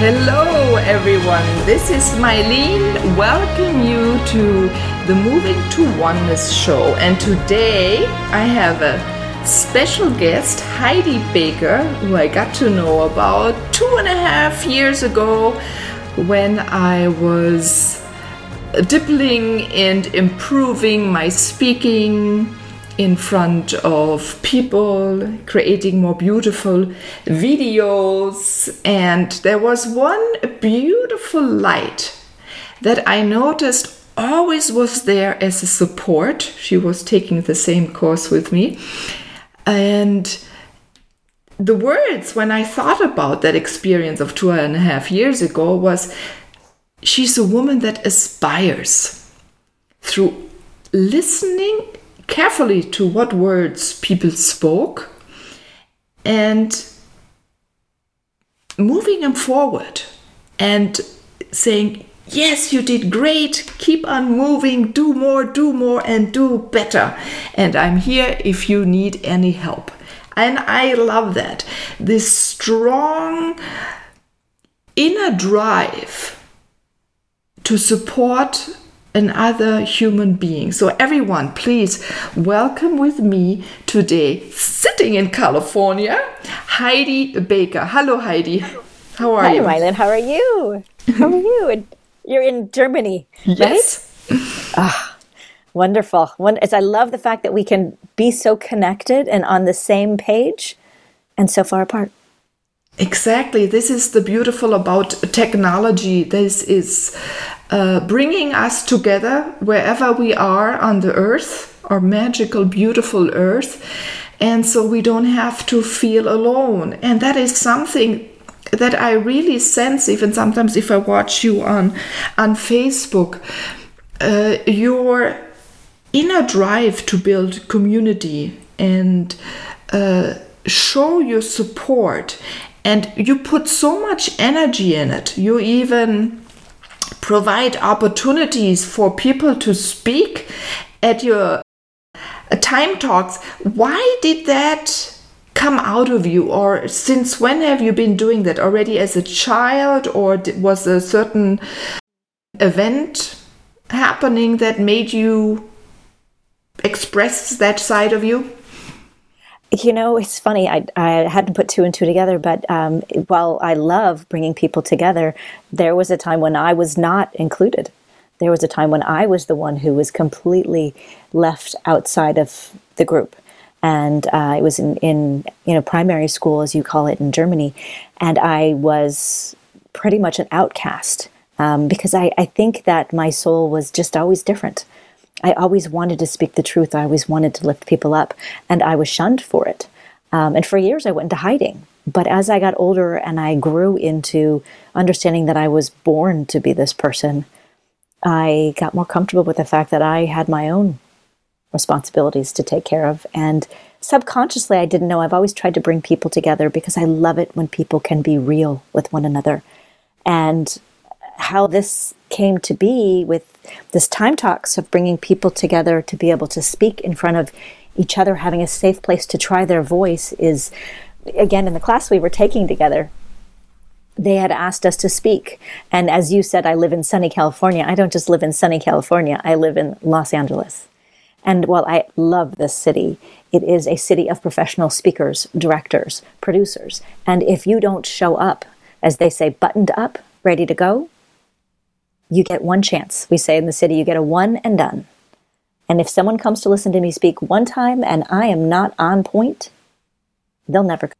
Hello, everyone. This is Mylene. Welcome you to the Moving to Oneness show. And today I have a special guest, Heidi Baker, who I got to know about two and a half years ago when I was dipping and improving my speaking in front of people, creating more beautiful videos. And there was one beautiful light that I noticed always was there as a support. She was taking the same course with me. And the words when I thought about that experience of two and a half years ago was she's a woman that aspires through listening carefully to what words people spoke and moving them forward and saying, Yes, you did great. Keep on moving. Do more, do more, and do better. And I'm here if you need any help. And I love that. This strong inner drive to support another human being. So, everyone, please welcome with me today, sitting in California, Heidi Baker. Hello, Heidi. How are Hi, you? Mylan. How are you? How are you? And You're in Germany, Yes. right? Ah, wonderful. One, as I love the fact that we can be so connected and on the same page, and so far apart. Exactly. This is the beautiful about technology. This is uh, bringing us together wherever we are on the earth, our magical, beautiful earth. And so we don't have to feel alone. And that is something that I really sense, even sometimes if I watch you on, on Facebook, uh, your inner drive to build community and uh, show your support and you put so much energy in it. You even provide opportunities for people to speak at your uh, time talks. Why did that come out of you? Or since when have you been doing that? Already as a child or was a certain event happening that made you express that side of you You know, it's funny. I, I hadn't put two and two together, but um, while I love bringing people together, there was a time when I was not included. There was a time when I was the one who was completely left outside of the group. And uh, I was in, in, you know, primary school, as you call it in Germany. And I was pretty much an outcast um, because I, I think that my soul was just always different. I always wanted to speak the truth. I always wanted to lift people up, and I was shunned for it. Um, and for years, I went into hiding. But as I got older and I grew into understanding that I was born to be this person, I got more comfortable with the fact that I had my own responsibilities to take care of. And subconsciously, I didn't know. I've always tried to bring people together because I love it when people can be real with one another. And how this came to be with this time talks of bringing people together to be able to speak in front of each other, having a safe place to try their voice is, again, in the class we were taking together, they had asked us to speak. And as you said, I live in sunny California. I don't just live in sunny California, I live in Los Angeles. And while I love this city, it is a city of professional speakers, directors, producers. And if you don't show up, as they say, buttoned up, ready to go, you get one chance. We say in the city, you get a one and done. And if someone comes to listen to me speak one time and I am not on point, they'll never come.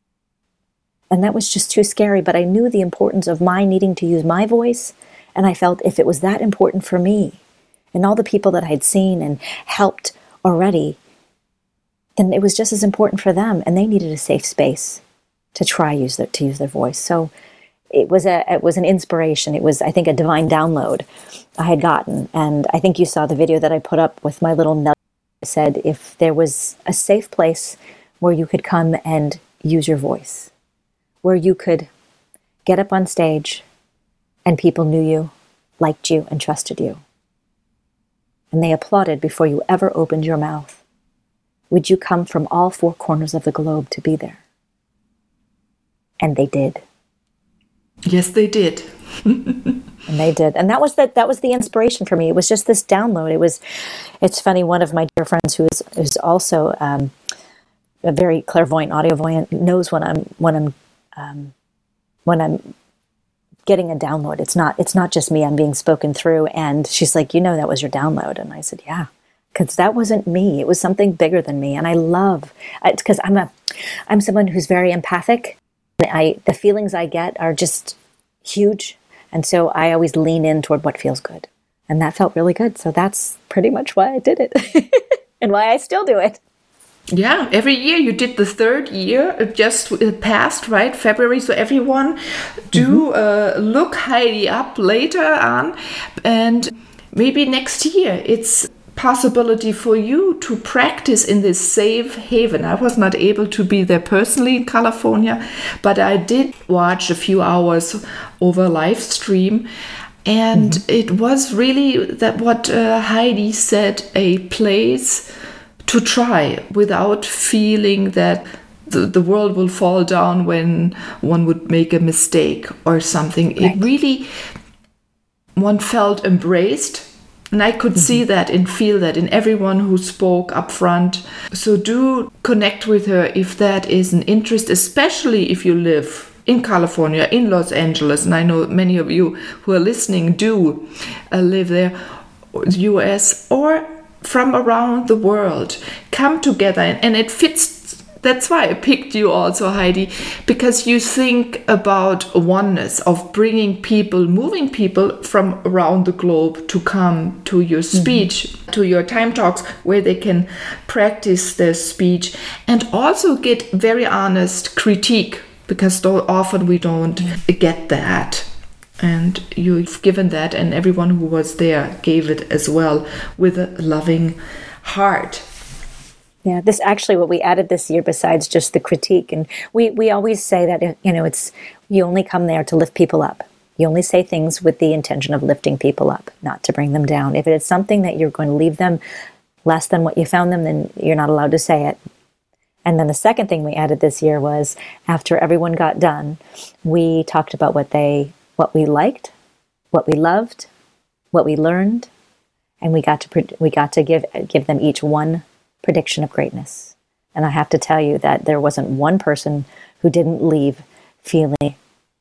And that was just too scary. But I knew the importance of my needing to use my voice. And I felt if it was that important for me and all the people that I'd seen and helped already, then it was just as important for them. And they needed a safe space to try use to use their voice. So it was a it was an inspiration. It was I think a divine download I had gotten, and I think you saw the video that I put up with my little nugget. Said if there was a safe place where you could come and use your voice, where you could get up on stage, and people knew you, liked you, and trusted you, and they applauded before you ever opened your mouth, would you come from all four corners of the globe to be there? And they did. Yes, they did. and they did. And that was the, that was the inspiration for me. It was just this download. It was it's funny one of my dear friends who is is also um, a very clairvoyant audiovoyant knows when i'm when i'm um, when i'm getting a download. It's not it's not just me. I'm being spoken through. And she's like you know that was your download. And i said yeah. Because that wasn't me. It was something bigger than me. And i love it's because i'm a i'm someone who's very empathic I the feelings I get are just huge, and so I always lean in toward what feels good, and that felt really good. So that's pretty much why I did it, and why I still do it. Yeah, every year you did the third year uh, just uh, passed, right? February. So everyone do mm-hmm. uh, look Heidi up later on, and maybe next year it's possibility for you to practice in this safe haven. I was not able to be there personally in California, but I did watch a few hours over live stream. And mm-hmm. it was really that what uh, Heidi said a place to try without feeling that the, the world will fall down when one would make a mistake or something. Right. It really, one felt embraced and I could mm-hmm. see that and feel that in everyone who spoke up front. So do connect with her if that is an interest, especially if you live in California, in Los Angeles. And I know many of you who are listening do uh, live there, US, or from around the world. Come together and it fits that's why I picked you also, Heidi, because you think about oneness of bringing people, moving people from around the globe to come to your mm-hmm. speech, mm-hmm. to your time talks, where they can practice their speech and also get very honest critique, because often we don't mm-hmm. get that. And you've given that, and everyone who was there gave it as well with a loving heart. Yeah, this actually what we added this year besides just the critique and we we always say that you know it's you only come there to lift people up. You only say things with the intention of lifting people up, not to bring them down. If it is something that you're going to leave them less than what you found them, then you're not allowed to say it. And then the second thing we added this year was after everyone got done, we talked about what they what we liked, what we loved, what we learned, and we got to we got to give give them each one prediction of greatness. And I have to tell you that there wasn't one person who didn't leave feeling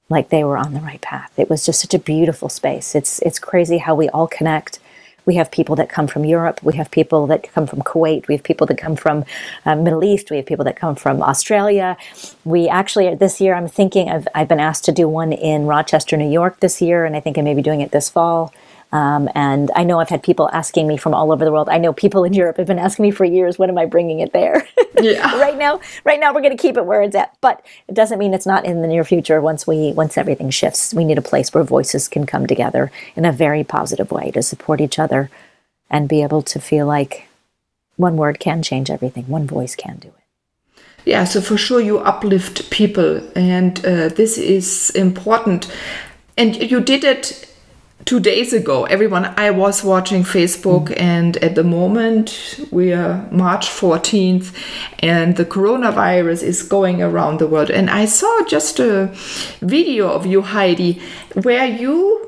like they were on the right path. It was just such a beautiful space. It's it's crazy how we all connect. We have people that come from Europe. We have people that come from Kuwait. We have people that come from uh, Middle East. We have people that come from Australia. We actually this year I'm thinking I've I've been asked to do one in Rochester, New York this year, and I think I may be doing it this fall. Um, and I know I've had people asking me from all over the world. I know people in Europe have been asking me for years, when am I bringing it there? Yeah. right now, right now we're going to keep it where it's at, but it doesn't mean it's not in the near future. Once we, once everything shifts, we need a place where voices can come together in a very positive way to support each other and be able to feel like one word can change everything. One voice can do it. Yeah, so for sure you uplift people, and uh, this is important. And you did it two days ago everyone i was watching facebook mm. and at the moment we are march 14th and the coronavirus is going around the world and i saw just a video of you heidi where you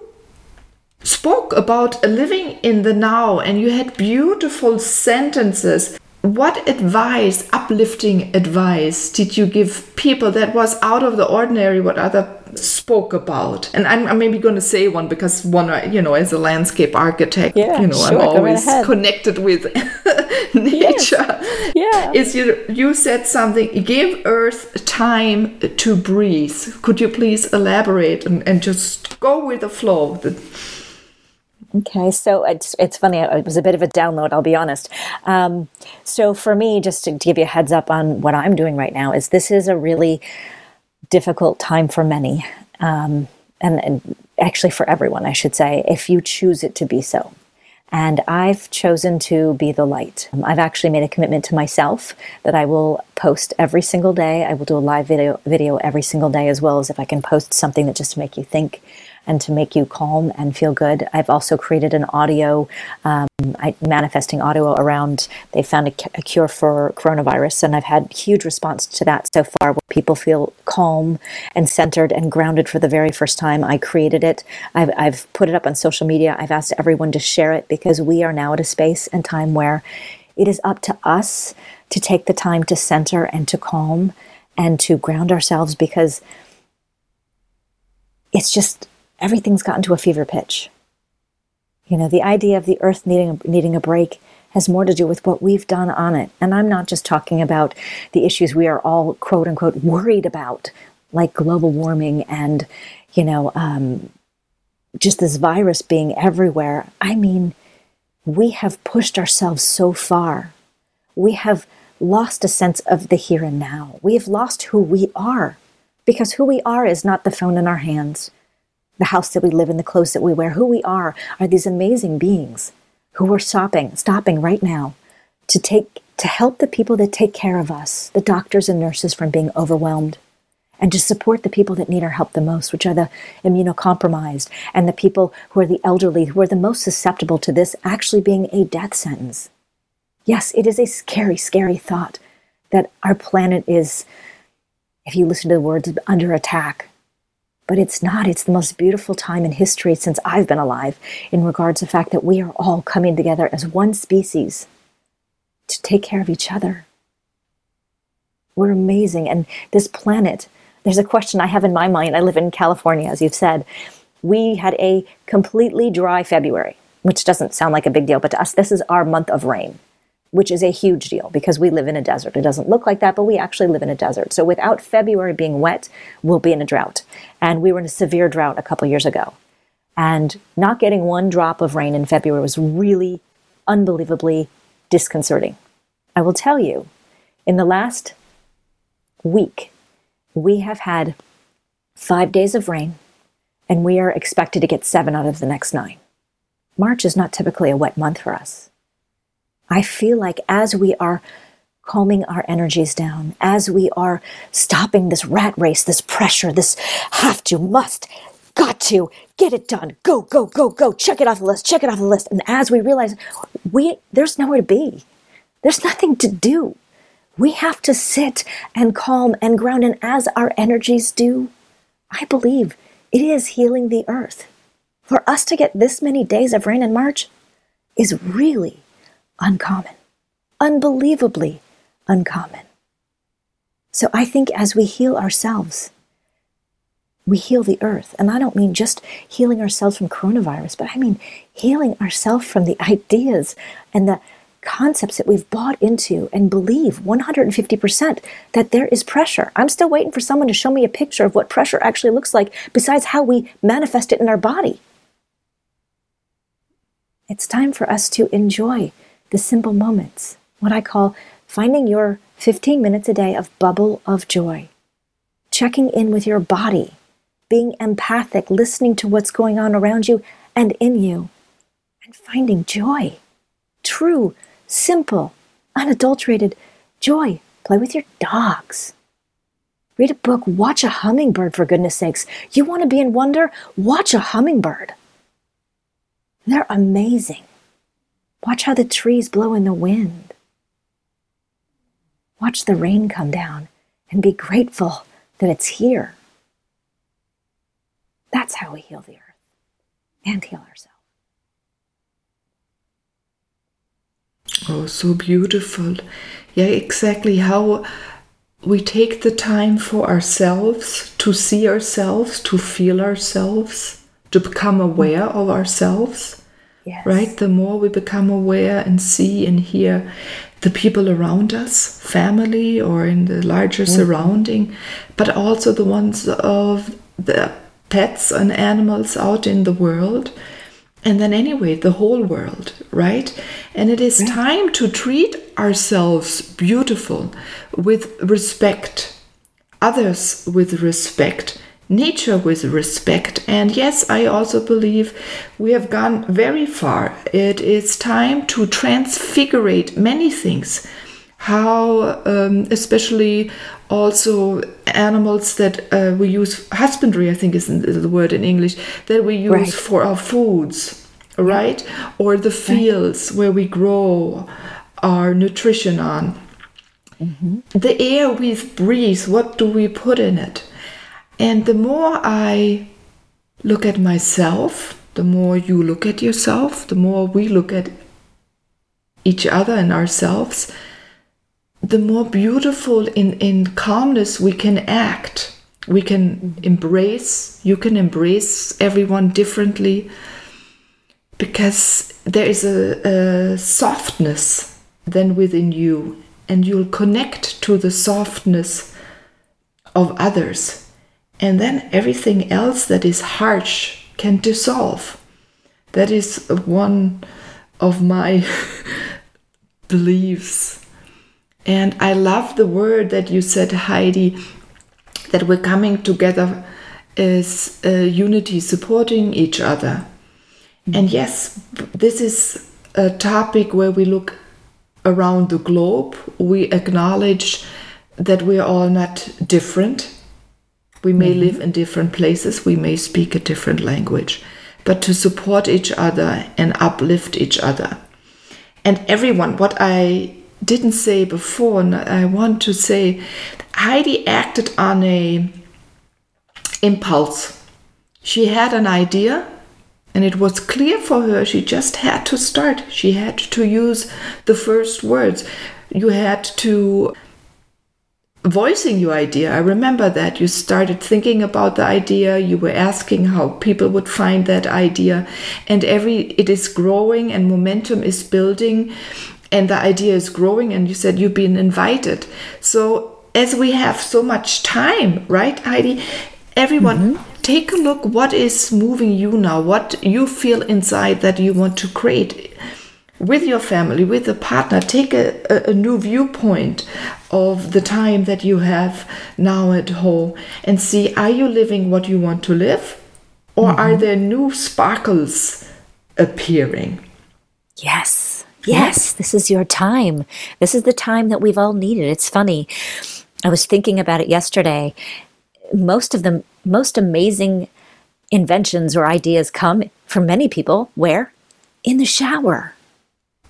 spoke about living in the now and you had beautiful sentences what advice, uplifting advice, did you give people that was out of the ordinary what other spoke about? And I'm, I'm maybe going to say one because one, uh, you know, as a landscape architect, Yeah, you know, sure, I'm go right always connected with nature. Yeah. Is you you said something? Give Earth time to breathe. Could you please elaborate and, and just go with the flow? The- Okay, so it's it's funny. It was a bit of a download. I'll be honest. Um, so for me, just to give you a heads up on what I'm doing right now, is this is a really difficult time for many, um, and, and actually for everyone, I should say, if you choose it to be so. And I've chosen to be the light. Um, I've actually made a commitment to myself that I will post every single day. I will do a live video video every single day, as well as if I can post something that just make you think and to make you calm and feel good. I've also created an audio, um, I, manifesting audio around. They found a, a cure for coronavirus, and I've had huge response to that so far. Where people feel calm and centered and grounded for the very first time. I created it. I've, I've put it up on social media. I've asked everyone to share it because we are now at a space and time where it is up to us to take the time to center and to calm and to ground ourselves because it's just everything's gotten to a fever pitch. You know, the idea of the earth needing needing a break has more to do with what we've done on it. And I'm not just talking about the issues we are all quote unquote worried about, like global warming and, you know, um, just this virus being everywhere. I mean, we have pushed ourselves so far. We have lost a sense of the here and now. We have lost who we are because who we are is not the phone in our hands, the house that we live in, the clothes that we wear. Who we are are these amazing beings who are stopping, stopping right now to take to help the people that take care of us, the doctors and nurses from being overwhelmed and to support the people that need our help the most, which are the immunocompromised and the people who are the elderly, who are the most susceptible to this actually being a death sentence. Yes, it is a scary, scary thought that our planet is, if you listen to the words, under attack. But it's not. It's the most beautiful time in history since I've been alive in regards to the fact that we are all coming together as one species to take care of each other. We're amazing. And this planet, there's a question I have in my mind. I live in California, as you've said. We had a completely dry February, which doesn't sound like a big deal, but to us, this is our month of rain, which is a huge deal because we live in a desert. It doesn't look like that, but we actually live in a desert. So without February being wet, we'll be in a drought. And we were in a severe drought a couple years ago. And not getting one drop of rain in February was really unbelievably disconcerting. I will tell you, in the last week, we have had five days of rain, and we are expected to get seven out of the next nine. March is not typically a wet month for us. I feel like as we are calming our energies down, as we are stopping this rat race, this pressure, this have to, must, got to, get it done, go, go, go, go, check it off the list, check it off the list. And as we realize we there's nowhere to be. There's nothing to do. We have to sit and calm and ground. And as our energies do, I believe it is healing the earth. For us to get this many days of rain in March is really uncommon, unbelievably uncommon. So I think as we heal ourselves, we heal the earth. And I don't mean just healing ourselves from coronavirus, but I mean healing ourselves from the ideas and the concepts that we've bought into and believe 150% that there is pressure. I'm still waiting for someone to show me a picture of what pressure actually looks like besides how we manifest it in our body. It's time for us to enjoy the simple moments, what I call finding your 15 minutes a day of bubble of joy, checking in with your body, being empathic, listening to what's going on around you and in you, and finding joy. True, simple, unadulterated joy. Play with your dogs. Read a book, watch a hummingbird for goodness sakes. You want to be in wonder? Watch a hummingbird. They're amazing. Watch how the trees blow in the wind. Watch the rain come down and be grateful that it's here. That's how we heal the earth and heal ourselves. Oh, so beautiful. Yeah, exactly how we take the time for ourselves to see ourselves, to feel ourselves, to become aware of ourselves. Yes. Right? The more we become aware and see and hear the people around us, family or in the larger mm. surrounding, but also the ones of the pets and animals out in the world. And then, anyway, the whole world, right? And it is time to treat ourselves beautiful with respect, others with respect, nature with respect. And yes, I also believe we have gone very far. It is time to transfigurate many things. How, um, especially also animals that uh, we use, husbandry, I think is the word in English, that we use Right. for our foods, right? Or the fields where we grow our nutrition on. The air we breathe, what do we put in it? And the more I look at myself, the more you look at yourself, the more we look at each other and ourselves, the more beautiful in, in calmness we can act. We can embrace, you can embrace everyone differently because there is a, a softness then within you, and you'll connect to the softness of others. And then everything else that is harsh can dissolve. That is one of my beliefs. And I love the word that you said, Heidi, that we're coming together as a unity, supporting each other. Mm-hmm. And yes, this is a topic where we look around the globe. We acknowledge that we're all not different. We may mm-hmm. live in different places, we may speak a different language, but to support each other and uplift each other. And everyone, what I didn't say before, and I want to say, Heidi acted on a impulse. She had an idea and it was clear for her she just had to start. She had to use the first words. You had to voicing your idea. I remember that you started thinking about the idea, you were asking how people would find that idea, and every it is growing and momentum is building and the idea is growing and you said you've been invited. So as we have so much time, right, Heidi? Everyone mm-hmm. take a look what is moving you now, what you feel inside that you want to create with your family, with a partner, take a, a, new viewpoint of the time that you have now at home and see are you living what you want to live or mm-hmm. are there new sparkles appearing? Yes. Yes, this is your time. This is the time that we've all needed. It's funny. I was thinking about it yesterday. Most of the most amazing inventions or ideas come from many people where? In the shower.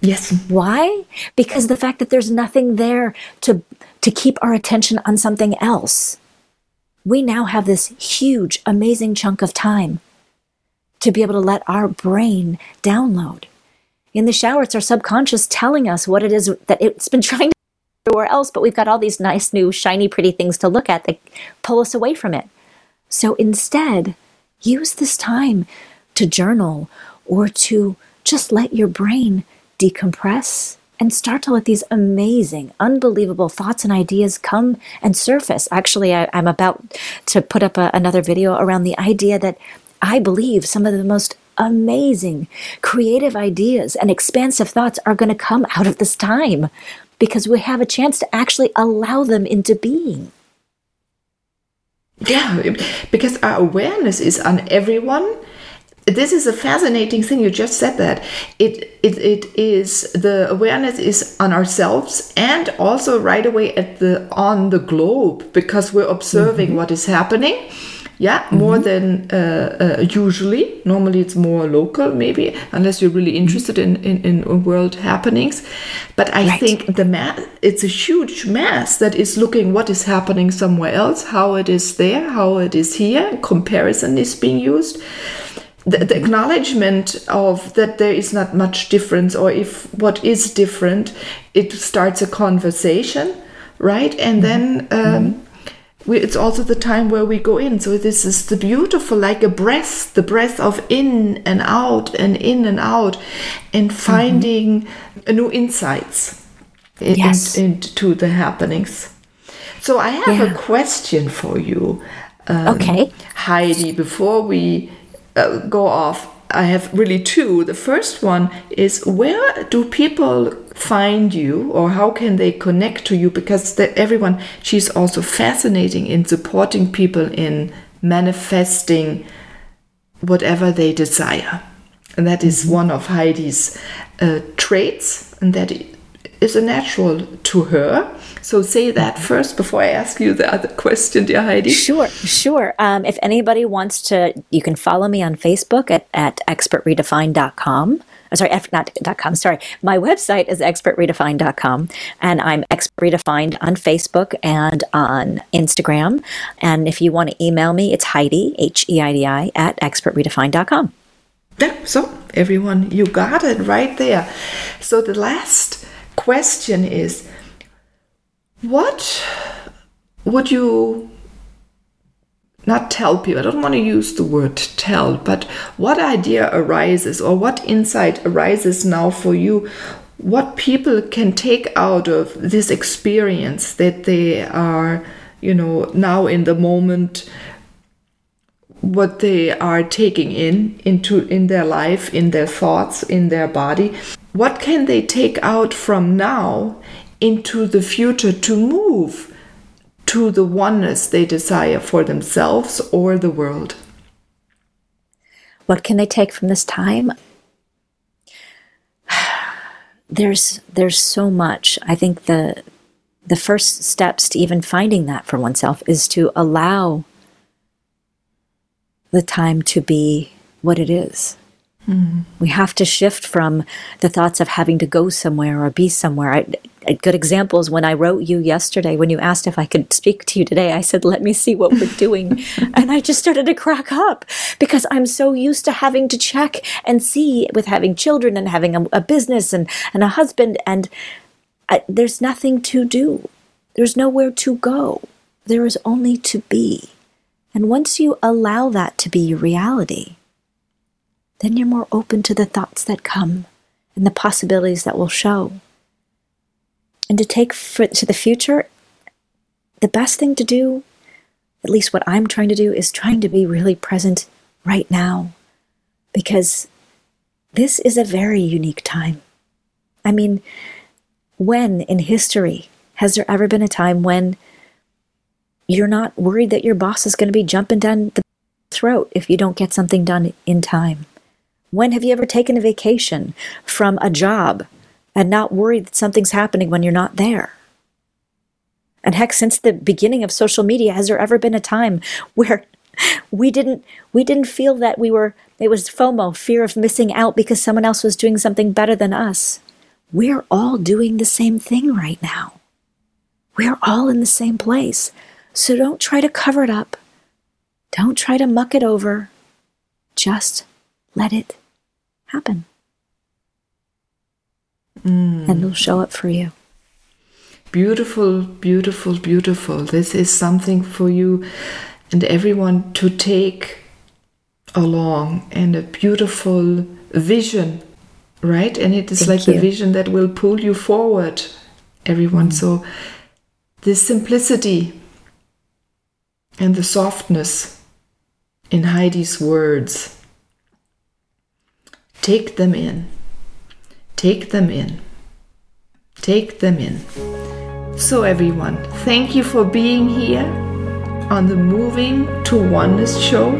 Yes. Why? Because the fact that there's nothing there to to keep our attention on something else. We now have this huge, amazing chunk of time to be able to let our brain download. In the shower, it's our subconscious telling us what it is that it's been trying to do everywhere else, but we've got all these nice, new, shiny, pretty things to look at that pull us away from it. So instead, use this time to journal or to just let your brain decompress and start to let these amazing, unbelievable thoughts and ideas come and surface. Actually, I, am about to put up a, another video around the idea that I believe some of the most amazing, creative ideas and expansive thoughts are going to come out of this time because we have a chance to actually allow them into being. Yeah, because our awareness is on everyone. This is a fascinating thing. You just said that it it, it is the awareness is on ourselves and also right away at the on the globe because we're observing what is happening. Yeah, more than uh, uh, usually. Normally, it's more local, maybe, unless you're really interested in, in, in world happenings. But I Right. think the mass, it's a huge mass that is looking what is happening somewhere else, how it is there, how it is here. Comparison is being used. The, the acknowledgement of that there is not much difference, or if what is different, it starts a conversation, right? And then. Um, we, it's also the time where we go in. So this is the beautiful, like a breath, the breath of in and out and in and out, and finding new insights in- Yes. in- into the happenings. So I have Yeah. a question for you, um, Okay. Heidi. Before we uh, go off, I have really two. The first one is where do people find you, or how can they connect to you? Because the, everyone, she's also fascinating in supporting people in manifesting whatever they desire. And that is one of Heidi's uh, traits, and that is a natural to her. So say that first before I ask you the other question, dear Heidi. Sure, sure. Um, if anybody wants to, you can follow me on Facebook at, at expertredefined.com. Uh, Sorry, F, not dot .com, sorry. My website is expertredefined.com, and I'm Expert Redefined on Facebook and on Instagram. And if you want to email me, it's Heidi, H E I D I, at expertredefined.com. Yeah, so everyone, you got it right there. So the last question is what would you not tell people? I don't want to use the word tell, but what idea arises or what insight arises now for you? What people can take out of this experience that they are, you know, now in the moment what they are taking in into in their life in their thoughts in their body what can they take out from now into the future to move to the oneness they desire for themselves or the world What can they take from this time? There's there's so much. I think the the first steps to even finding that for oneself is to allow the time to be what it is. We have to shift from the thoughts of having to go somewhere or be somewhere. I, a good example is when I wrote you yesterday, when you asked if I could speak to you today, I said, Let me see what we're doing. and I just started to crack up because I'm so used to having to check and see with having children and having a, a business and, and a husband. And I, there's nothing to do, there's nowhere to go. There is only to be. And once you allow that to be your reality, then you're more open to the thoughts that come and the possibilities that will show. And to take to the future, the best thing to do, at least what I'm trying to do, is trying to be really present right now. Because this is a very unique time. I mean, when in history has there ever been a time when you're not worried that your boss is going to be jumping down the throat if you don't get something done in time? When have you ever taken a vacation from a job and not worried that something's happening when you're not there? And heck, since the beginning of social media, has there ever been a time where we didn't we didn't feel that we were it was FOMO, fear of missing out because someone else was doing something better than us? We're all doing the same thing right now. We're all in the same place. So don't try to cover it up. Don't try to muck it over. Just let it happen. Mm. And it'll show up for you. beautiful beautiful beautiful. This is something for you and everyone to take along and a beautiful vision right? And it is Thank like the vision that will pull you forward everyone. Mm. So this simplicity and the softness in heidi's words take them in take them in take them in so, everyone, thank you for being here on the Moving to Oneness show.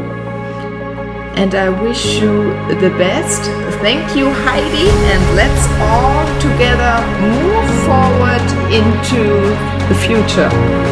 And I wish you the best. Thank you, Heidi, and let's all together move forward into the future.